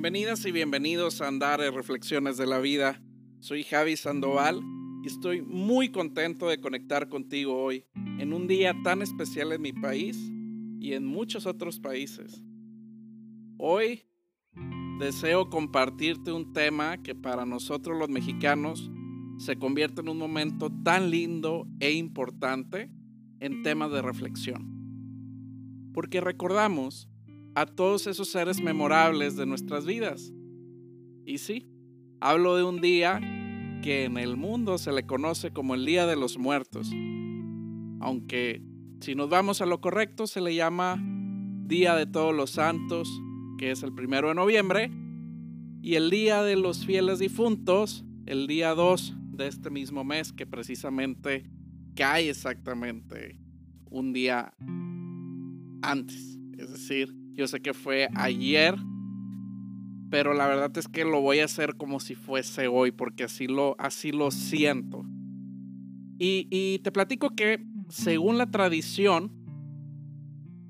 Bienvenidas y bienvenidos a Andar en Reflexiones de la Vida. Soy Javi Sandoval y estoy muy contento de conectar contigo hoy en un día tan especial en mi país y en muchos otros países. Hoy deseo compartirte un tema que para nosotros los mexicanos se convierte en un momento tan lindo e importante en temas de reflexión. Porque recordamos a todos esos seres memorables de nuestras vidas. Y sí, hablo de un día que en el mundo se le conoce como el Día de los Muertos. Aunque si nos vamos a lo correcto se le llama Día de Todos los Santos, que es el primero de noviembre, y el Día de los Fieles Difuntos, el día 2 de este mismo mes, que precisamente cae exactamente un día antes. Es decir, yo sé que fue ayer, pero la verdad es que lo voy a hacer como si fuese hoy, porque así lo, así lo siento. Y, te platico que, según la tradición,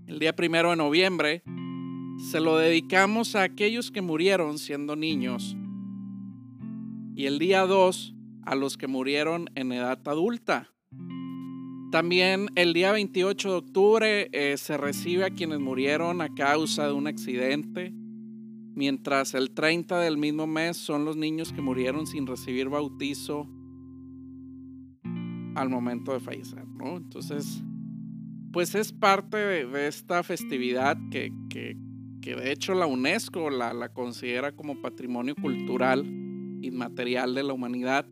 el día primero de noviembre se lo dedicamos a aquellos que murieron siendo niños. Y el día 2 a los que murieron en edad adulta. También el día 28 de octubre eh, se recibe a quienes murieron a causa de un accidente, mientras el 30 del mismo mes son los niños que murieron sin recibir bautizo al momento de fallecer, ¿no? Entonces, pues es parte de, esta festividad que, que, que, de hecho la UNESCO la, la considera como patrimonio cultural inmaterial de la humanidad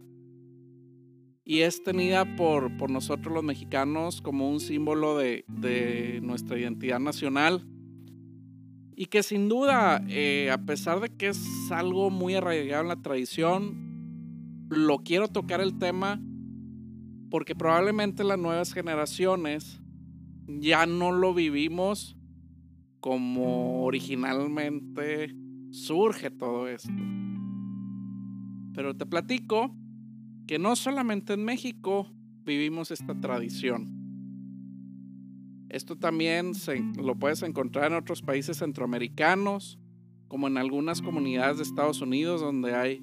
y es tenida por, por nosotros los mexicanos como un símbolo de, de nuestra identidad nacional y que sin duda, eh, a pesar de que es algo muy arraigado en la tradición, lo quiero tocar el tema porque probablemente las nuevas generaciones ya no lo vivimos como originalmente surge todo esto. Pero te platico que no solamente en México vivimos esta tradición. Esto también se, lo puedes encontrar en otros países centroamericanos, como en algunas comunidades de Estados Unidos donde hay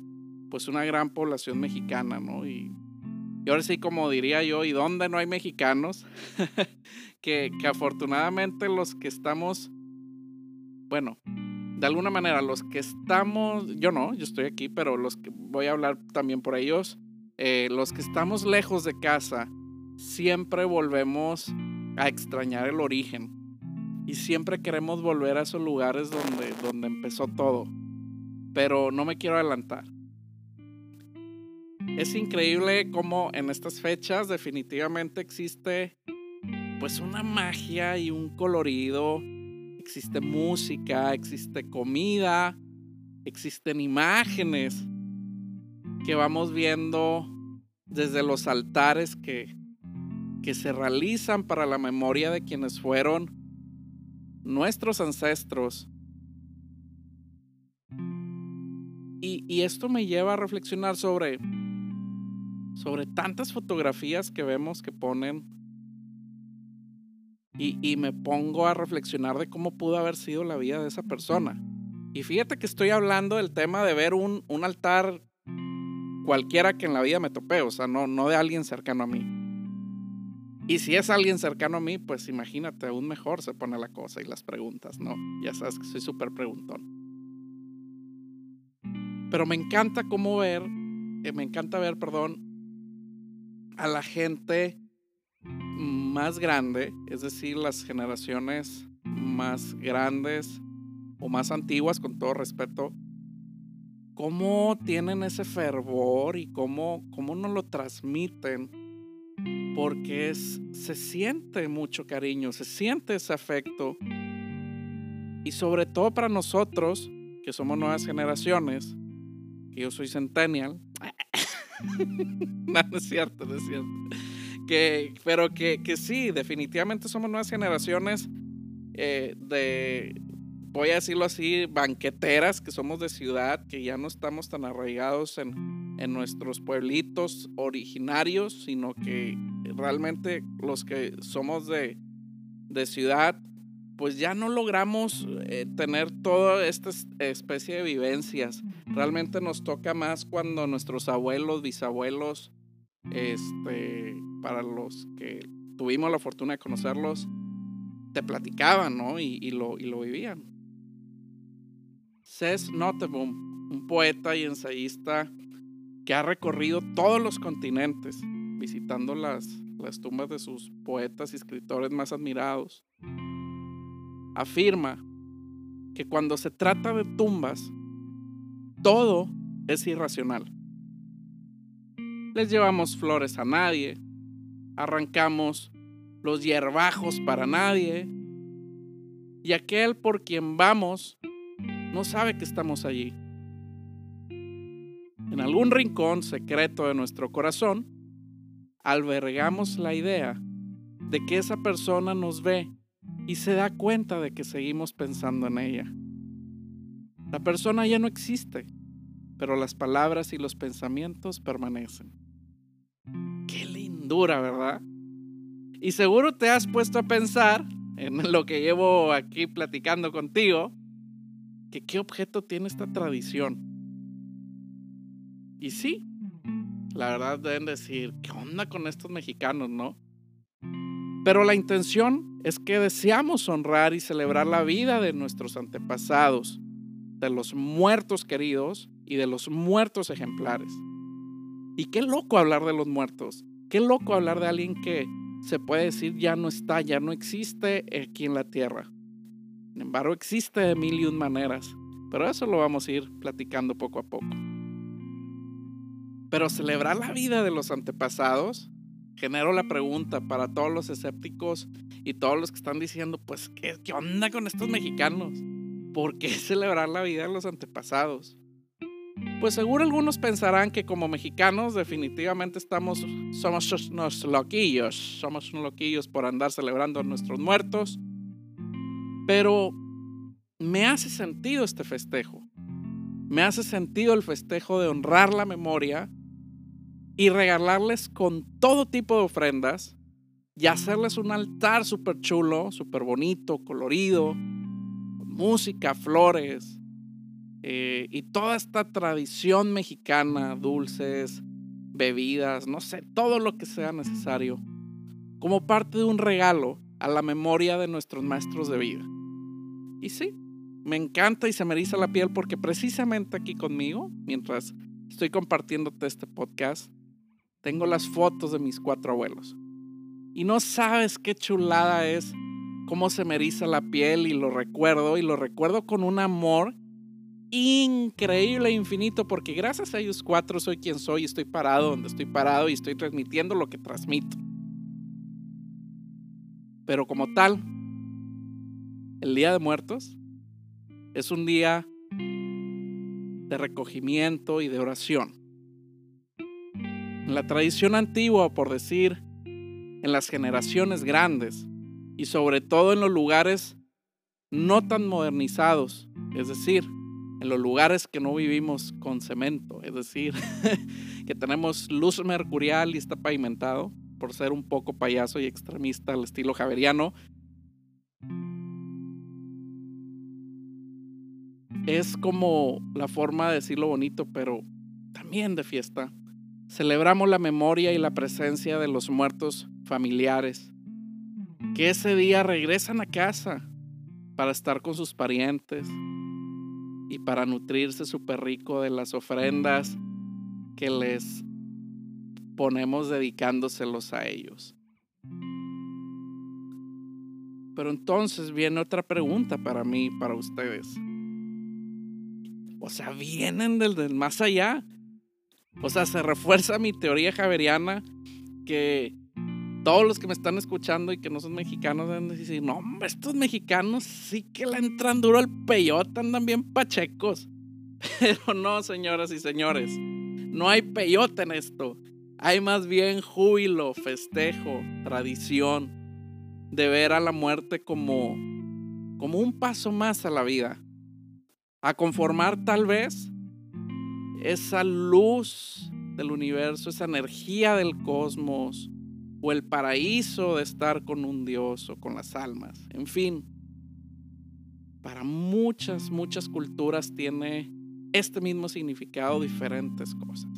pues una gran población mexicana, ¿no? Y, ahora sí, como diría yo, ¿y dónde no hay mexicanos? que, que afortunadamente los que estamos, bueno, de alguna manera los que estamos, yo no, yo estoy aquí, pero los que voy a hablar también por ellos, eh, los que estamos lejos de casa, siempre volvemos a extrañar el origen. Y siempre queremos volver a esos lugares donde, donde empezó todo. Pero no me quiero adelantar. Es increíble cómo en estas fechas definitivamente existe pues una magia y un colorido. Existe música, existe comida, existen imágenes que vamos viendo desde los altares que, que se realizan para la memoria de quienes fueron nuestros ancestros. Y, y, esto me lleva a reflexionar sobre, sobre tantas fotografías que vemos que ponen. Y, y me pongo a reflexionar de cómo pudo haber sido la vida de esa persona. Y fíjate que estoy hablando del tema de ver un, un altar cualquiera que en la vida me tope, o sea, no, no de alguien cercano a mí. Y si es alguien cercano a mí, pues imagínate, aún mejor se pone la cosa y las preguntas, ¿no? Ya sabes que soy súper preguntón. Pero me encanta cómo ver, eh, me encanta ver, perdón, a la gente más grande, es decir, las generaciones más grandes o más antiguas, con todo respeto, cómo tienen ese fervor y cómo, cómo nos lo transmiten, porque es, se siente mucho cariño, se siente ese afecto. Y sobre todo para nosotros, que somos nuevas generaciones, que yo soy centennial, no, es cierto, no es cierto. Que, pero que, que sí, definitivamente somos nuevas generaciones eh, de, voy a decirlo así, banqueteras que somos de ciudad, que ya no estamos tan arraigados en, en nuestros pueblitos originarios, sino que realmente los que somos de, de ciudad, pues ya no logramos eh, tener toda esta especie de vivencias. Realmente nos toca más cuando nuestros abuelos, bisabuelos, este, para los que tuvimos la fortuna de conocerlos, te platicaban, ¿no? Y, lo, y lo vivían. Cés Nottebohm, un poeta y ensayista que ha recorrido todos los continentes, visitando las, las tumbas de sus poetas y escritores más admirados, afirma que cuando se trata de tumbas, todo es irracional. Les llevamos flores a nadie, arrancamos los hierbajos para nadie, y aquel por quien vamos no sabe que estamos allí. En algún rincón secreto de nuestro corazón, albergamos la idea de que esa persona nos ve y se da cuenta de que seguimos pensando en ella. La persona ya no existe, pero las palabras y los pensamientos permanecen. Qué lindura, ¿verdad? Y seguro te has puesto a pensar en lo que llevo aquí platicando contigo, que qué objeto tiene esta tradición. Y sí, la verdad deben decir, ¿qué onda con estos mexicanos, no? Pero la intención es que deseamos honrar y celebrar la vida de nuestros antepasados, de los muertos queridos y de los muertos ejemplares. Y qué loco hablar de los muertos, qué loco hablar de alguien que se puede decir ya no está, ya no existe aquí en la tierra. Embargo, existe de mil y un maneras, pero eso lo vamos a ir platicando poco a poco. Pero celebrar la vida de los antepasados genero la pregunta para todos los escépticos y todos los que están diciendo, pues, ¿qué, qué onda con estos mexicanos? ¿Por qué celebrar la vida de los antepasados? Pues seguro algunos pensarán que como mexicanos definitivamente estamos, somos unos loquillos, somos unos loquillos por andar celebrando a nuestros muertos, pero me hace sentido este festejo, me hace sentido el festejo de honrar la memoria y regalarles con todo tipo de ofrendas y hacerles un altar súper chulo, súper bonito, colorido, música, flores eh, y toda esta tradición mexicana, dulces, bebidas, no sé, todo lo que sea necesario, como parte de un regalo a la memoria de nuestros maestros de vida. Y sí, me encanta y se me eriza la piel porque precisamente aquí conmigo, mientras estoy compartiéndote este podcast, tengo las fotos de mis cuatro abuelos. Y no sabes qué chulada es cómo se me eriza la piel y lo recuerdo y lo recuerdo con un amor increíble e infinito porque gracias a ellos cuatro soy quien soy y estoy parado donde estoy parado y estoy transmitiendo lo que transmito. Pero como tal, el Día de Muertos es un día de recogimiento y de oración. En la tradición antigua, por decir, en las generaciones grandes y sobre todo en los lugares no tan modernizados, es decir, en los lugares que no vivimos con cemento, es decir, que tenemos luz mercurial y está pavimentado, por ser un poco payaso y extremista al estilo javeriano, es como la forma de decirlo bonito, pero también de fiesta. Celebramos la memoria y la presencia de los muertos familiares, que ese día regresan a casa para estar con sus parientes y para nutrirse súper rico de las ofrendas que les ponemos dedicándoselos a ellos. Pero entonces viene otra pregunta para mí, para ustedes. O sea, vienen del, del más allá. O sea, se refuerza mi teoría javeriana que todos los que me están escuchando y que no son mexicanos deben decir, no, hombre, estos mexicanos sí que le entran duro al peyote, andan bien pachecos. Pero no, señoras y señores, no hay peyote en esto. Hay más bien júbilo, festejo, tradición, de ver a la muerte como, como un paso más a la vida. A conformar tal vez esa luz del universo, esa energía del cosmos, o el paraíso de estar con un Dios o con las almas. En fin, para muchas, muchas culturas tiene este mismo significado, diferentes cosas.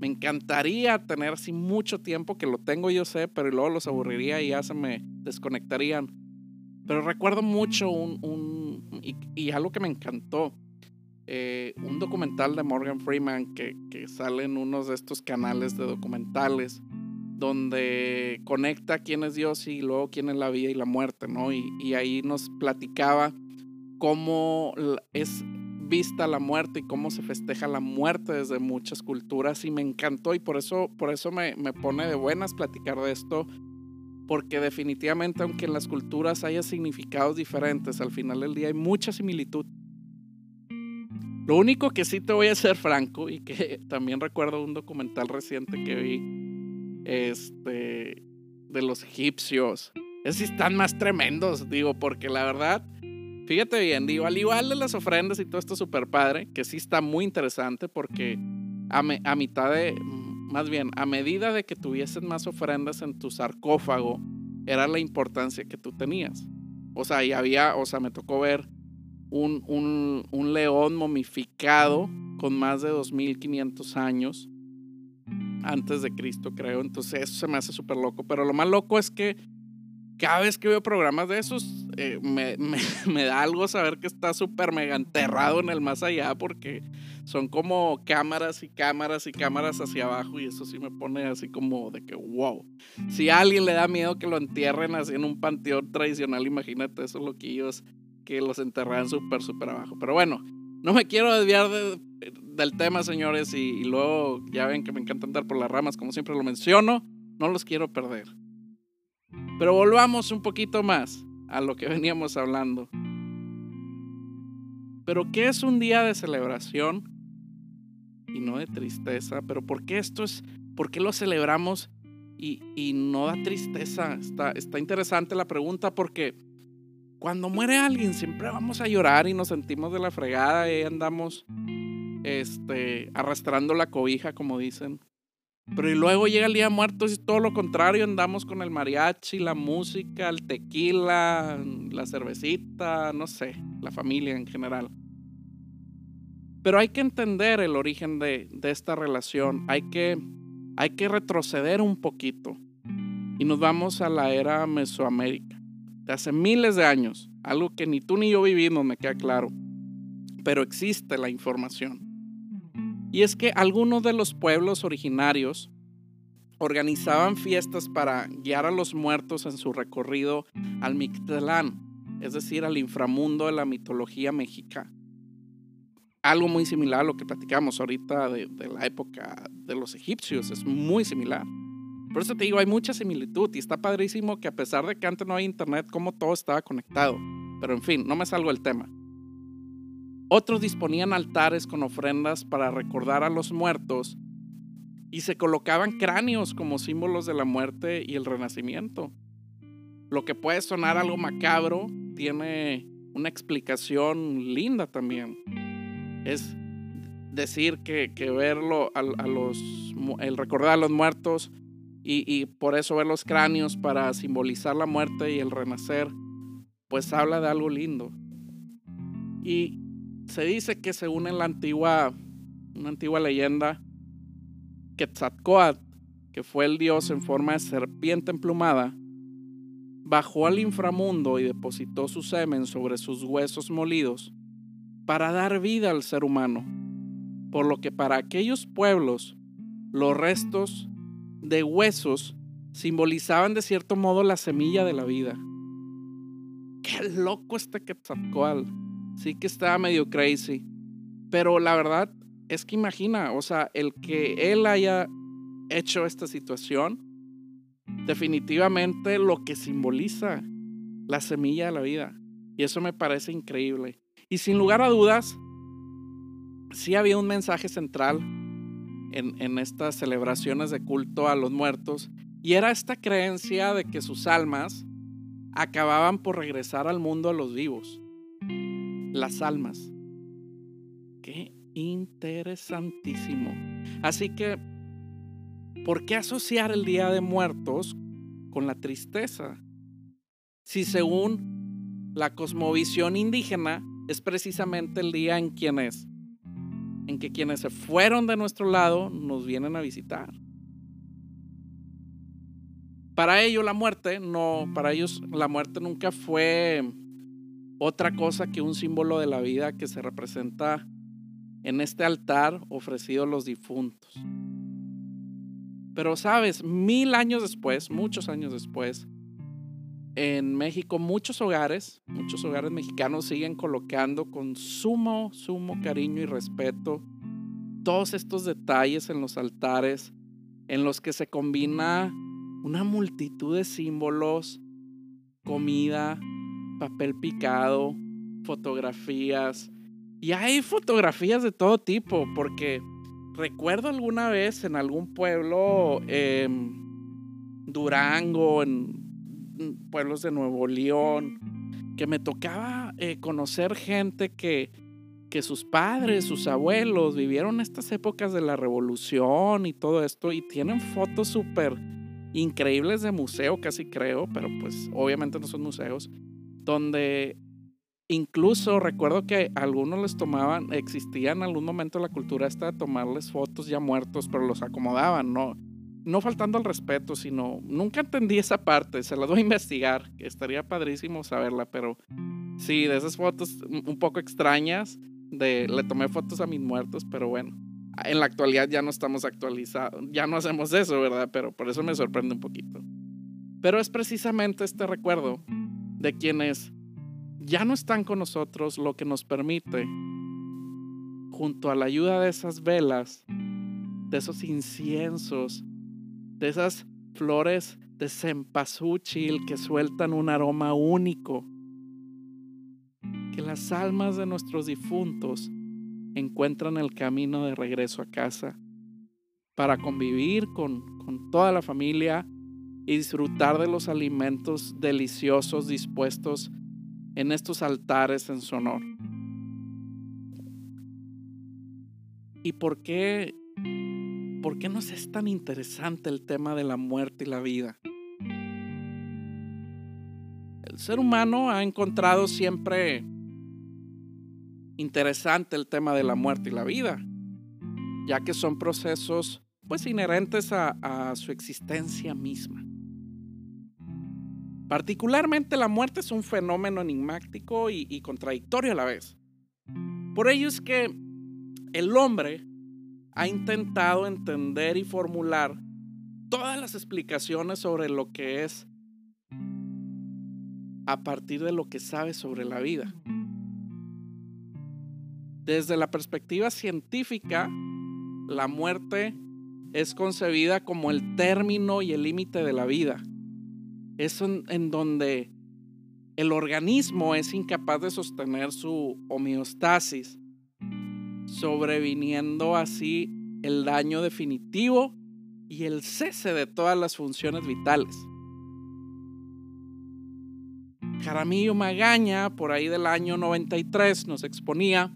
Me encantaría tener así mucho tiempo, que lo tengo yo sé, pero luego los aburriría y ya se me desconectarían. Pero recuerdo mucho un, y, algo que me encantó, eh, un documental de Morgan Freeman que, que sale en unos de estos canales de documentales, donde conecta quién es Dios y luego quién es la vida y la muerte, ¿no? Y, y ahí nos platicaba cómo es vista la muerte y cómo se festeja la muerte desde muchas culturas y me encantó y por eso, por eso me, me pone de buenas platicar de esto, porque definitivamente aunque en las culturas haya significados diferentes, al final del día hay mucha similitud. Lo único que sí te voy a ser franco y que también recuerdo un documental reciente que vi este, de los egipcios. Es si están más tremendos, digo, porque la verdad, Fíjate bien, digo, al igual de las ofrendas y todo esto super padre, que sí está muy interesante porque a, a mitad de, más bien, a medida de que tuvieses más ofrendas en tu sarcófago, era la importancia que tú tenías. O sea, y había, o sea, me tocó ver un, un, un león momificado con más de 2500 años antes de Cristo, creo. Entonces eso se me hace súper loco. Pero lo más loco es que cada vez que veo programas de esos, eh, me, me, da algo saber que está súper mega enterrado en el más allá porque son como cámaras y cámaras y cámaras hacia abajo y eso sí me pone así como de que wow. Si a alguien le da miedo que lo entierren así en un panteón tradicional, imagínate esos loquillos que los enterran súper, súper abajo. Pero bueno, no me quiero desviar del tema, señores, y, y luego ya ven que me encanta andar por las ramas, como siempre lo menciono, no los quiero perder. Pero volvamos un poquito más a lo que veníamos hablando. Pero ¿qué es un día de celebración y no de tristeza? Pero ¿por qué esto es, por qué lo celebramos y, y no da tristeza? Está, está interesante la pregunta porque cuando muere alguien siempre vamos a llorar y nos sentimos de la fregada y andamos este, arrastrando la cobija, como dicen. Pero y luego llega el día de muertos y todo lo contrario, andamos con el mariachi, la música, el tequila, la cervecita, no sé, la familia en general. Pero hay que entender el origen de, esta relación, hay que, retroceder un poquito y nos vamos a la era Mesoamérica, de hace miles de años, algo que ni tú ni yo vivimos, me queda claro, pero existe la información. Y es que algunos de los pueblos originarios organizaban fiestas para guiar a los muertos en su recorrido al Mictlán, es decir, al inframundo de la mitología mexica. Algo muy similar a lo que platicamos ahorita de, la época de los egipcios, es muy similar. Por eso te digo, hay mucha similitud y está padrísimo que a pesar de que antes no había internet, como todo estaba conectado. Pero en fin, no me salgo del tema. Otros disponían altares con ofrendas para recordar a los muertos y se colocaban cráneos como símbolos de la muerte y el renacimiento. Lo que puede sonar algo macabro tiene una explicación linda también. Es decir que, verlo a, los, el recordar a los muertos y, y por eso ver los cráneos para simbolizar la muerte y el renacer, pues habla de algo lindo. Y se dice que según en la antigua, una antigua leyenda, Quetzalcoatl, que fue el dios en forma de serpiente emplumada, bajó al inframundo y depositó su semen sobre sus huesos molidos para dar vida al ser humano, por lo que para aquellos pueblos los restos de huesos simbolizaban de cierto modo la semilla de la vida. Qué loco este Quetzalcoatl sí que estaba medio crazy. Pero la verdad es que imagina, o sea, el que él haya hecho esta situación, definitivamente lo que simboliza la semilla de la vida. Y eso me parece increíble. Y sin lugar a dudas, sí había un mensaje central en, estas celebraciones de culto a los muertos. Y era esta creencia de que sus almas acababan por regresar al mundo a los vivos las almas. Qué interesantísimo. Así que, ¿por qué asociar el Día de Muertos con la tristeza? Si según la cosmovisión indígena es precisamente el día en quienes en que quienes se fueron de nuestro lado nos vienen a visitar. Para ellos la muerte no, para ellos la muerte nunca fue otra cosa que un símbolo de la vida que se representa en este altar ofrecido a los difuntos. Pero sabes, mil años después, muchos años después, en México muchos hogares, muchos hogares mexicanos siguen colocando con sumo, sumo cariño y respeto todos estos detalles en los altares en los que se combina una multitud de símbolos, comida, papel picado, fotografías. Y hay fotografías de todo tipo, porque recuerdo alguna vez en algún pueblo, en Durango, en pueblos de Nuevo León, que me tocaba eh, conocer gente que, que sus padres, sus abuelos vivieron estas épocas de la revolución y todo esto y tienen fotos súper increíbles de museo, casi creo, pero pues obviamente no son museos, donde incluso recuerdo que algunos les tomaban, existía en algún momento la cultura esta de tomarles fotos ya muertos, pero los acomodaban, ¿no? No faltando al respeto, sino nunca entendí esa parte, se la voy a investigar, estaría padrísimo saberla, pero sí, de esas fotos un poco extrañas, de le tomé fotos a mis muertos, pero bueno, en la actualidad ya no estamos actualizados, ya no hacemos eso, ¿verdad? Pero por eso me sorprende un poquito. Pero es precisamente este recuerdo de quienes ya no están con nosotros lo que nos permite, junto a la ayuda de esas velas, de esos inciensos, de esas flores de cempasúchil que sueltan un aroma único. Que las almas de nuestros difuntos encuentran el camino de regreso a casa para convivir con, con toda la familia y disfrutar de los alimentos deliciosos dispuestos en estos altares en su honor. ¿Y por qué ¿por qué nos es tan interesante el tema de la muerte y la vida? El ser humano ha encontrado siempre interesante el tema de la muerte y la vida, ya que son procesos pues inherentes a, su existencia misma. Particularmente la muerte es un fenómeno enigmático y contradictorio a la vez. Por ello es que el hombre ha intentado entender y formular todas las explicaciones sobre lo que es a partir de lo que sabe sobre la vida. Desde la perspectiva científica, la muerte es concebida como el término y el límite de la vida. Es en, donde el organismo es incapaz de sostener su homeostasis sobreviniendo así el daño definitivo y el cese de todas las funciones vitales. Jaramillo Magaña, por ahí del año 93, nos exponía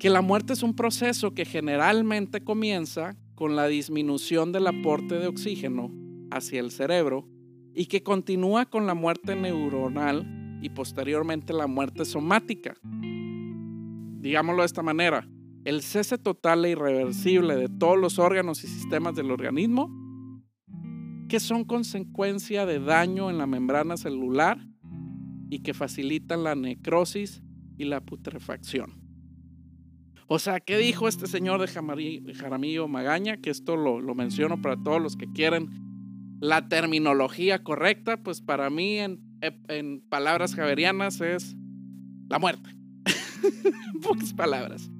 que la muerte es un proceso que generalmente comienza con la disminución del aporte de oxígeno hacia el cerebro y que continúa con la muerte neuronal y posteriormente la muerte somática digámoslo de esta manera, el cese total e irreversible de todos los órganos y sistemas del organismo que son consecuencia de daño en la membrana celular y que facilitan la necrosis y la putrefacción. O sea, ¿qué dijo este señor de Jaramillo Magaña? Que esto lo, lo menciono para todos los que quieren la terminología correcta, pues para mí en, en palabras javerianas es la muerte. Pocas palabras.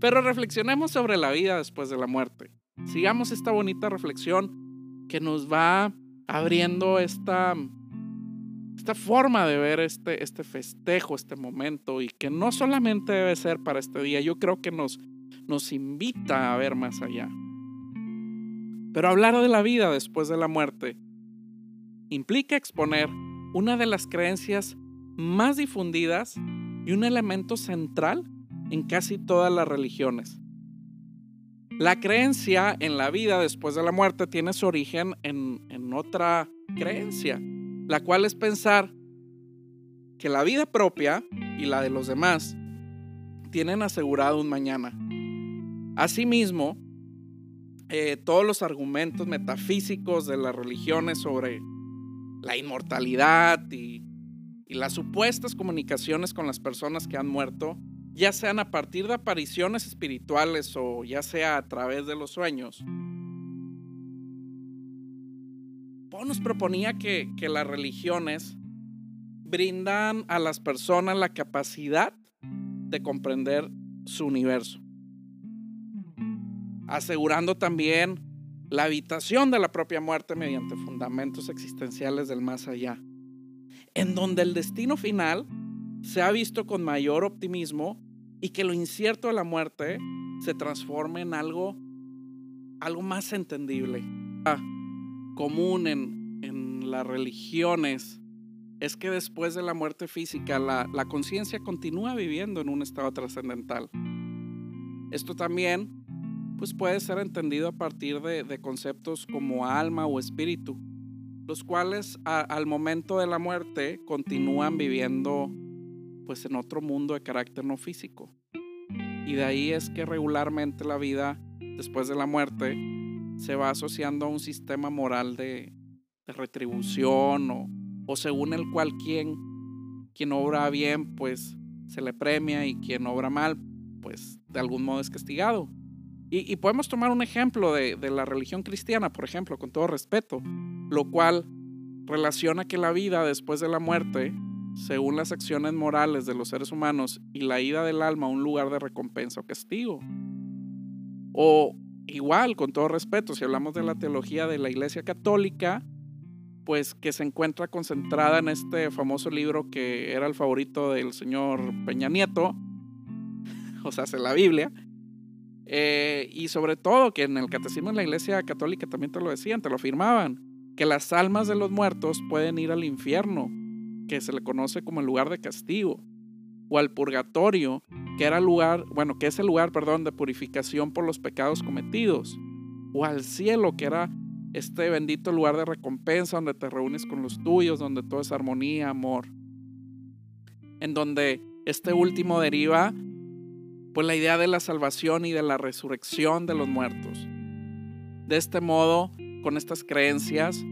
Pero reflexionemos sobre la vida después de la muerte. Sigamos esta bonita reflexión que nos va abriendo esta, esta forma de ver este, este festejo, este momento, y que no solamente debe ser para este día, yo creo que nos, nos invita a ver más allá. Pero hablar de la vida después de la muerte implica exponer una de las creencias más difundidas y un elemento central en casi todas las religiones. La creencia en la vida después de la muerte tiene su origen en, otra creencia, la cual es pensar que la vida propia y la de los demás tienen asegurado un mañana. Asimismo, eh, todos los argumentos metafísicos de las religiones sobre la inmortalidad y, y las supuestas comunicaciones con las personas que han muerto, ya sean a partir de apariciones espirituales o ya sea a través de los sueños, Poe nos proponía que, que las religiones brindan a las personas la capacidad de comprender su universo, asegurando también la habitación de la propia muerte mediante fundamentos existenciales del más allá, en donde el destino final se ha visto con mayor optimismo y que lo incierto de la muerte se transforme en algo, algo más entendible. Ah, común en, las religiones es que después de la muerte física la, conciencia continúa viviendo en un estado trascendental. Esto también pues puede ser entendido a partir de conceptos como alma o espíritu, los cuales al momento de la muerte continúan viviendo pues en otro mundo de carácter no físico. Y de ahí es que regularmente la vida después de la muerte se va asociando a un sistema moral de, retribución o, según el cual quien, quien obra bien, pues se le premia y quien obra mal, pues de algún modo es castigado. Y, podemos tomar un ejemplo de, la religión cristiana, por ejemplo, con todo respeto, lo cual relaciona que la vida después de la muerte, según las acciones morales de los seres humanos y la ida del alma a un lugar de recompensa o castigo. O igual, con todo respeto, si hablamos de la teología de la Iglesia Católica, pues que se encuentra concentrada en este famoso libro que era el favorito del señor Peña Nieto, o sea, la Biblia, eh, y sobre todo que en el catecismo de la Iglesia Católica también te lo decían, te lo afirmaban, que las almas de los muertos pueden ir al infierno, que se le conoce como el lugar de castigo, o al purgatorio, que era lugar, bueno, que es el lugar, perdón, de purificación por los pecados cometidos, o al cielo, que era este bendito lugar de recompensa donde te reúnes con los tuyos, donde todo es armonía, amor. En donde este último deriva pues la idea de la salvación y de la resurrección de los muertos. De este modo, con estas creencias,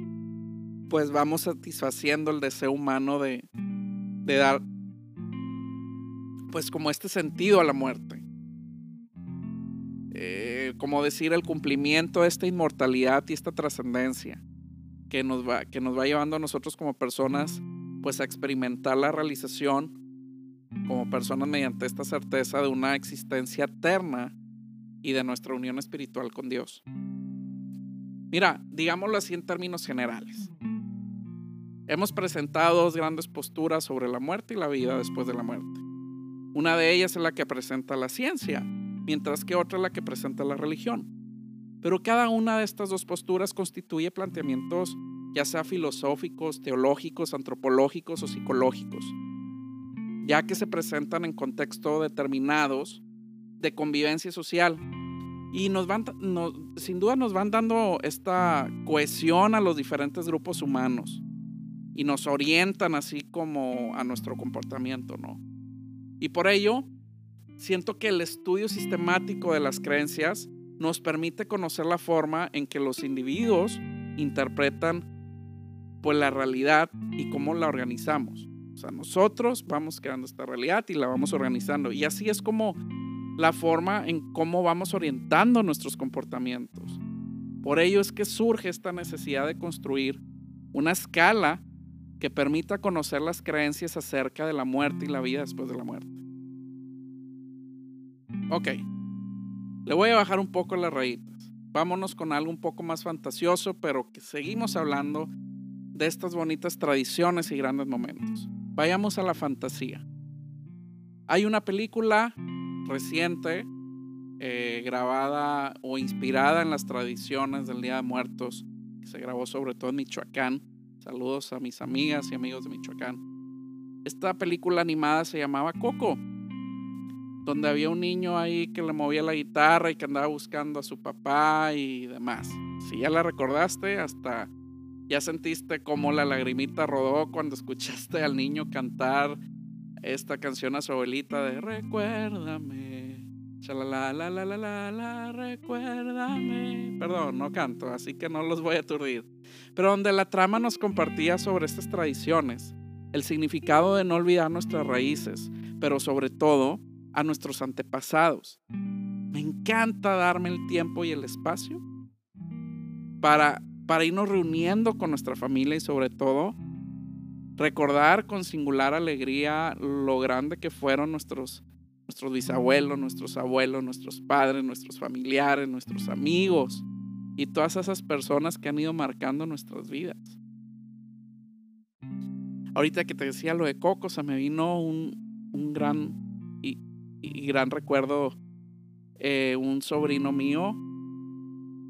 pues vamos satisfaciendo el deseo humano de, dar pues como este sentido a la muerte. Eh, como decir, el cumplimiento de esta inmortalidad y esta trascendencia que nos, va, que nos va llevando a nosotros como personas, pues a experimentar la realización como personas mediante esta certeza de una existencia eterna y de nuestra unión espiritual con Dios. Mira, digámoslo así en términos generales. Hemos presentado dos grandes posturas sobre la muerte y la vida después de la muerte. Una de ellas es la que presenta la ciencia, mientras que otra es la que presenta la religión. Pero cada una de estas dos posturas constituye planteamientos ya sea filosóficos, teológicos, antropológicos o psicológicos, ya que se presentan en contextos determinados de convivencia social y nos van, sin duda nos van dando esta cohesión a los diferentes grupos humanos y nos orientan así como a nuestro comportamiento, ¿no? Y por ello, siento que el estudio sistemático de las creencias nos permite conocer la forma en que los individuos interpretan pues la realidad y cómo la organizamos. O sea, nosotros vamos creando esta realidad y la vamos organizando. Y así es como la forma en cómo vamos orientando nuestros comportamientos. Por ello es que surge esta necesidad de construir una escala que permita conocer las creencias acerca de la muerte y la vida después de la muerte. Ok, le voy a bajar un poco las rayitas. Vámonos con algo un poco más fantasioso, pero que seguimos hablando de estas bonitas tradiciones y grandes momentos. Vayamos a la fantasía. Hay una película reciente eh, grabada o inspirada en las tradiciones del Día de Muertos, se grabó sobre todo en Michoacán, Saludos a mis amigas y amigos de Michoacán. Esta película animada se llamaba Coco, donde había un niño ahí que le movía la guitarra y que andaba buscando a su papá y demás. Si ya la recordaste, hasta Ya sentiste cómo la lagrimita rodó cuando escuchaste al niño cantar esta canción a su abuelita de Recuérdame. la la la la la recuérdame. Perdón, no canto, así que no los voy a aturdir. Pero donde la trama nos compartía sobre estas tradiciones, el significado de no olvidar nuestras raíces, pero sobre todo a nuestros antepasados. Me encanta darme el tiempo y el espacio para, para irnos reuniendo con nuestra familia y sobre todo recordar con singular alegría lo grande que fueron nuestros, nuestros bisabuelos, nuestros abuelos, nuestros padres, nuestros familiares, nuestros amigos y todas esas personas que han ido marcando nuestras vidas. Ahorita que te decía lo de Coco, se me vino un, un gran y, gran recuerdo. Eh, un sobrino mío,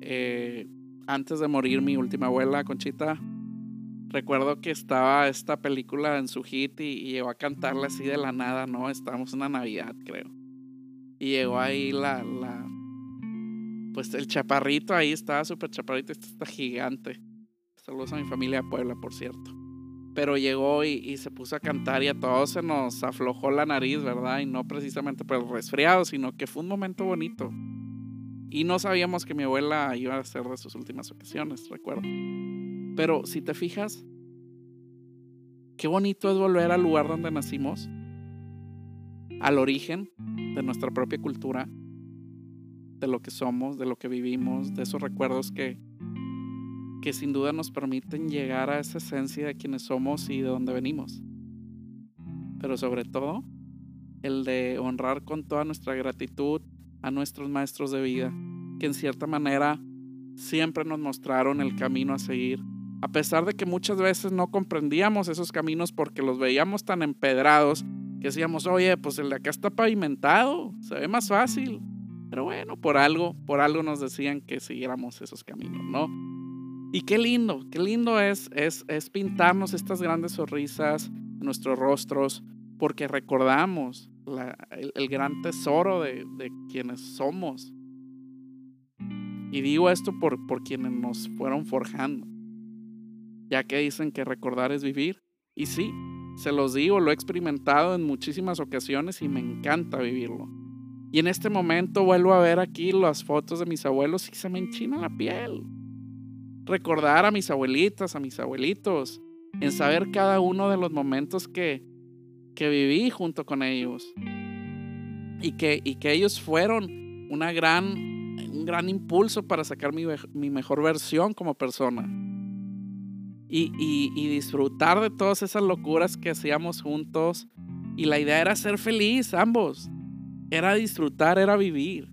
eh, antes de morir mi última abuela, Conchita, recuerdo que estaba esta película en su hit y, llegó a cantarla así de la nada, ¿no? Estábamos en una Navidad, creo. Y llegó ahí la, la pues el chaparrito ahí estaba súper chaparrito, este está gigante. Saludos a mi familia de Puebla, por cierto. Pero llegó y, y, se puso a cantar y a todos se nos aflojó la nariz, ¿verdad? Y no precisamente por el resfriado, sino que fue un momento bonito. Y no sabíamos que mi abuela iba a ser de sus últimas ocasiones, recuerdo. Pero si te fijas, qué bonito es volver al lugar donde nacimos, al origen de nuestra propia cultura, de lo que somos, de lo que vivimos, de esos recuerdos que, que sin duda nos permiten llegar a esa esencia de quienes somos y de dónde venimos. Pero sobre todo, el de honrar con toda nuestra gratitud a nuestros maestros de vida, que en cierta manera siempre nos mostraron el camino a seguir, a pesar de que muchas veces no comprendíamos esos caminos porque los veíamos tan empedrados que decíamos, oye, pues el de acá está pavimentado, se ve más fácil. Pero bueno, por algo, por algo nos decían que siguiéramos esos caminos, ¿no? Y qué lindo, qué lindo es, es, pintarnos estas grandes sonrisas en nuestros rostros, porque recordamos el, gran tesoro de, quienes somos. Y digo esto por, por quienes nos fueron forjando, ya que dicen que recordar es vivir. Y sí, se los digo, lo he experimentado en muchísimas ocasiones y me encanta vivirlo. Y en este momento vuelvo a ver aquí las fotos de mis abuelos y se me enchina la piel. Recordar a mis abuelitas, a mis abuelitos, en saber cada uno de los momentos que, que viví junto con ellos. Y que, y que ellos fueron una gran, un gran impulso para sacar mi, mi mejor versión como persona. Y, y, y, disfrutar de todas esas locuras que hacíamos juntos. Y la idea era ser feliz, ambos. Era disfrutar, era vivir.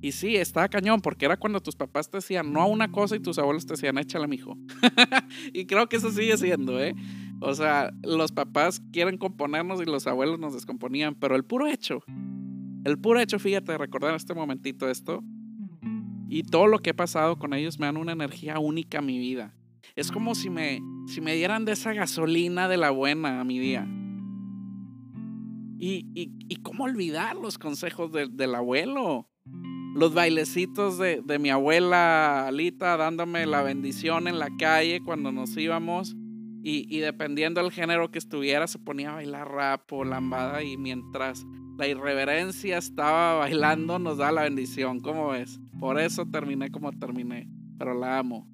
Y sí, estaba cañón, porque era cuando tus papás te decían no a una cosa y tus abuelos te decían échale, mijo. y creo que eso sigue siendo, ¿eh? O sea, los papás quieren componernos y los abuelos nos descomponían, pero el puro hecho, el puro hecho, fíjate, recordar este momentito esto y todo lo que he pasado con ellos me dan una energía única a mi vida. Es como si me, si me dieran de esa gasolina de la buena a mi día. Y, y, cómo olvidar los consejos del abuelo. Los bailecitos de, de mi abuela Alita dándome la bendición en la calle cuando nos íbamos y, dependiendo del género que estuviera, se ponía a bailar rap o lambada y mientras la irreverencia estaba bailando, nos da la bendición. ¿Cómo ves? Por eso terminé como terminé, pero la amo.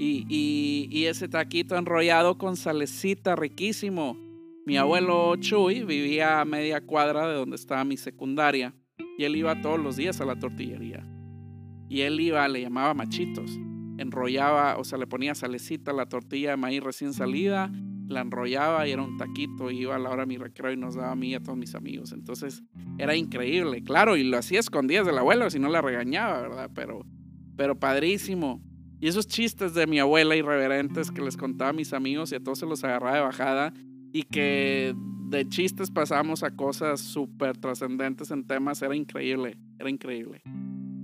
Y, y, ese taquito enrollado con salecita riquísimo. Mi abuelo Chuy vivía a media cuadra de donde estaba mi secundaria y él iba todos los días a la tortillería. Y él iba, le llamaba machitos enrollaba, o sea, le ponía salecita a la tortilla de maíz recién salida, la enrollaba y era un taquito, y iba a la hora mi recreo y nos daba a mí y a todos mis amigos. Entonces era increíble, claro, y lo hacía escondidas del abuelo, si no la regañaba, ¿verdad? Pero, pero padrísimo. Y esos chistes de mi abuela irreverentes que les contaba a mis amigos y a todos se los agarraba de bajada y que de chistes pasamos a cosas súper trascendentes en temas, era increíble, era increíble.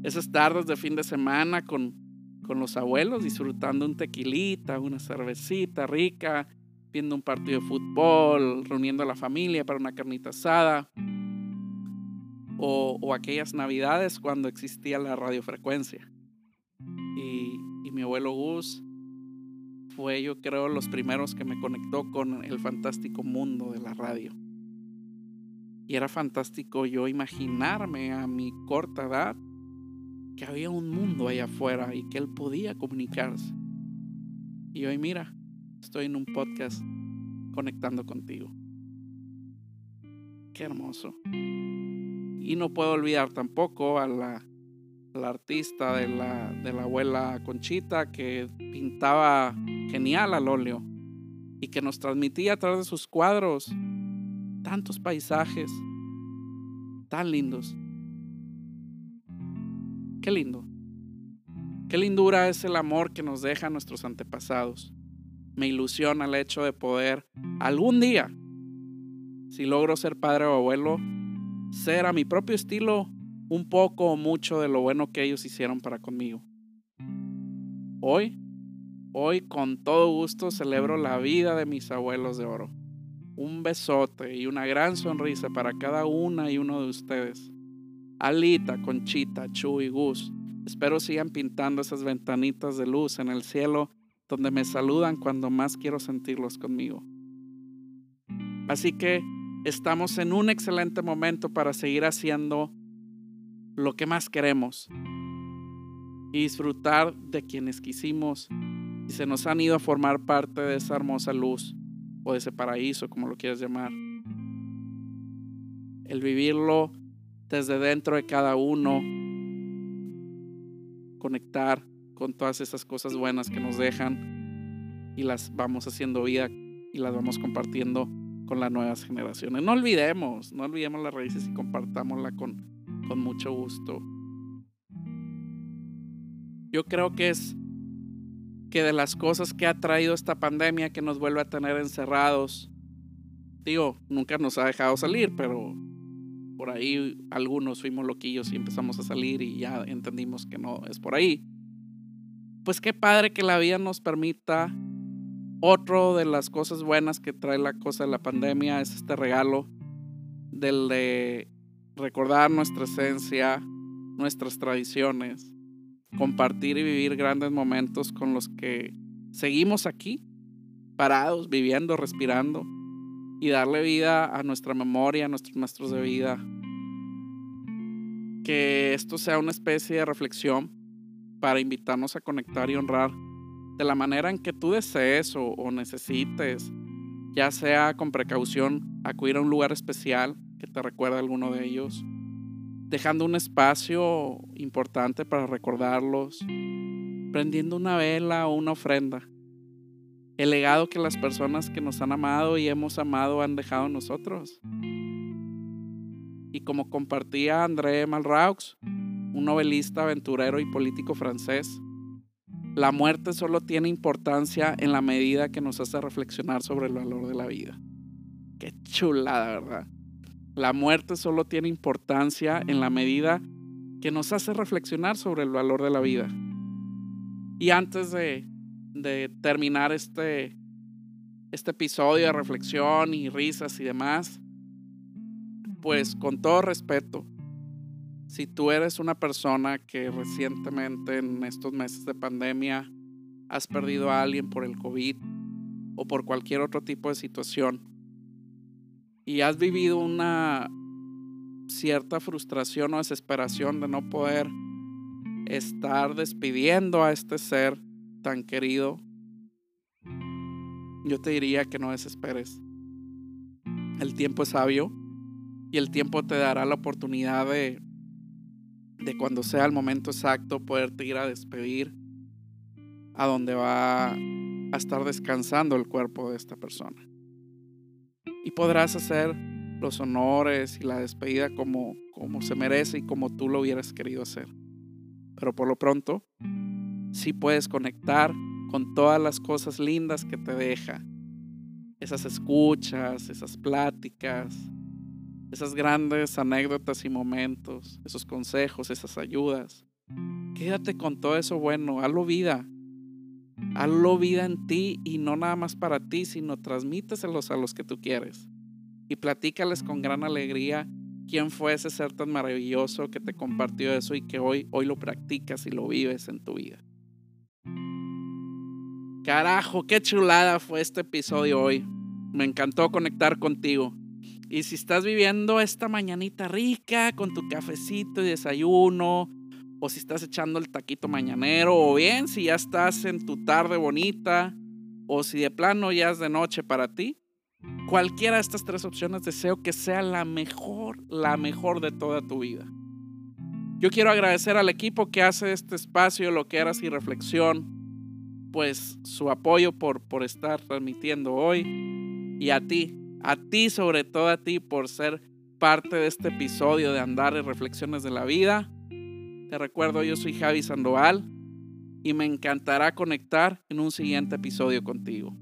Esas tardes de fin de semana con con los abuelos, disfrutando un tequilita, una cervecita rica, viendo un partido de fútbol, reuniendo a la familia para una carnita asada. O, aquellas navidades cuando existía la radiofrecuencia. Mi abuelo Gus fue yo creo los primeros que me conectó con el fantástico mundo de la radio. Y era fantástico yo imaginarme a mi corta edad que había un mundo allá afuera y que él podía comunicarse. Y hoy mira, estoy en un podcast conectando contigo. Qué hermoso. Y no puedo olvidar tampoco a la, artista de la, de la abuela Conchita que pintaba genial al óleo y que nos transmitía a través de sus cuadros tantos paisajes tan lindos. Qué lindo. Qué lindura es el amor que nos dejan nuestros antepasados. Me ilusiona el hecho de poder algún día, si logro ser padre o abuelo, ser a mi propio estilo un poco o mucho de lo bueno que ellos hicieron para conmigo. Hoy, hoy con todo gusto celebro la vida de mis abuelos de oro. Un besote y una gran sonrisa para cada una y uno de ustedes. Alita, Conchita, Chu y Gus. Espero sigan pintando esas ventanitas de luz en el cielo donde me saludan cuando más quiero sentirlos conmigo. Así que estamos en un excelente momento para seguir haciendo lo que más queremos y disfrutar de quienes quisimos y se nos han ido a formar parte de esa hermosa luz o de ese paraíso, como lo quieras llamar. El vivirlo desde dentro de cada uno, conectar con todas esas cosas buenas que nos dejan y las vamos haciendo vida y las vamos compartiendo con las nuevas generaciones. No olvidemos, no olvidemos las raíces y compartámosla con, con mucho gusto. Yo creo que es que de las cosas que ha traído esta pandemia que nos vuelve a tener encerrados, digo, nunca nos ha dejado salir, pero por ahí algunos fuimos loquillos y empezamos a salir y ya entendimos que no es por ahí. Pues qué padre que la vida nos permita otro de las cosas buenas que trae la cosa de la pandemia es este regalo del de recordar nuestra esencia, nuestras tradiciones, compartir y vivir grandes momentos con los que seguimos aquí, parados, viviendo, respirando, y darle vida a nuestra memoria, a nuestros maestros de vida. Que esto sea una especie de reflexión para invitarnos a conectar y honrar de la manera en que tú desees o, necesites, ya sea con precaución, acudir a un lugar especial que te recuerde a alguno de ellos, dejando un espacio importante para recordarlos, prendiendo una vela o una ofrenda. El legado que las personas que nos han amado y hemos amado han dejado en nosotros. Y como compartía André Malraux, un novelista, aventurero y político francés, la muerte solo tiene importancia en la medida que nos hace reflexionar sobre el valor de la vida. Qué chulada, ¿verdad? La muerte solo tiene importancia en la medida que nos hace reflexionar sobre el valor de la vida. Y antes de, terminar este, este episodio de reflexión y risas y demás, pues con todo respeto, si tú eres una persona que recientemente en estos meses de pandemia has perdido a alguien por el COVID o por cualquier otro tipo de situación y has vivido una cierta frustración o desesperación de no poder estar despidiendo a este ser tan querido, yo te diría que no desesperes. El tiempo es sabio y el tiempo te dará la oportunidad de de cuando sea el momento exacto poderte ir a despedir a donde va a estar descansando el cuerpo de esta persona. Y podrás hacer los honores y la despedida como, como se merece y como tú lo hubieras querido hacer. Pero por lo pronto, sí puedes conectar con todas las cosas lindas que te deja. Esas escuchas, esas pláticas, esas grandes anécdotas y momentos, esos consejos, esas ayudas. Quédate con todo eso bueno, hazlo vida. Hazlo vida en ti y no nada más para ti, sino transmíteselos a los que tú quieres. Y platícales con gran alegría quién fue ese ser tan maravilloso que te compartió eso y que hoy, hoy lo practicas y lo vives en tu vida. Carajo, qué chulada fue este episodio hoy. Me encantó conectar contigo. Y si estás viviendo esta mañanita rica con tu cafecito y desayuno, o si estás echando el taquito mañanero, o bien si ya estás en tu tarde bonita, o si de plano ya es de noche para ti, cualquiera de estas tres opciones deseo que sea la mejor, la mejor de toda tu vida. Yo quiero agradecer al equipo que hace este espacio, lo que eras y reflexión, pues su apoyo por, por estar transmitiendo hoy y a ti, a ti sobre todo a ti por ser parte de este episodio de Andar y Reflexiones de la Vida. Te recuerdo, yo soy Javi Sandoval y me encantará conectar en un siguiente episodio contigo.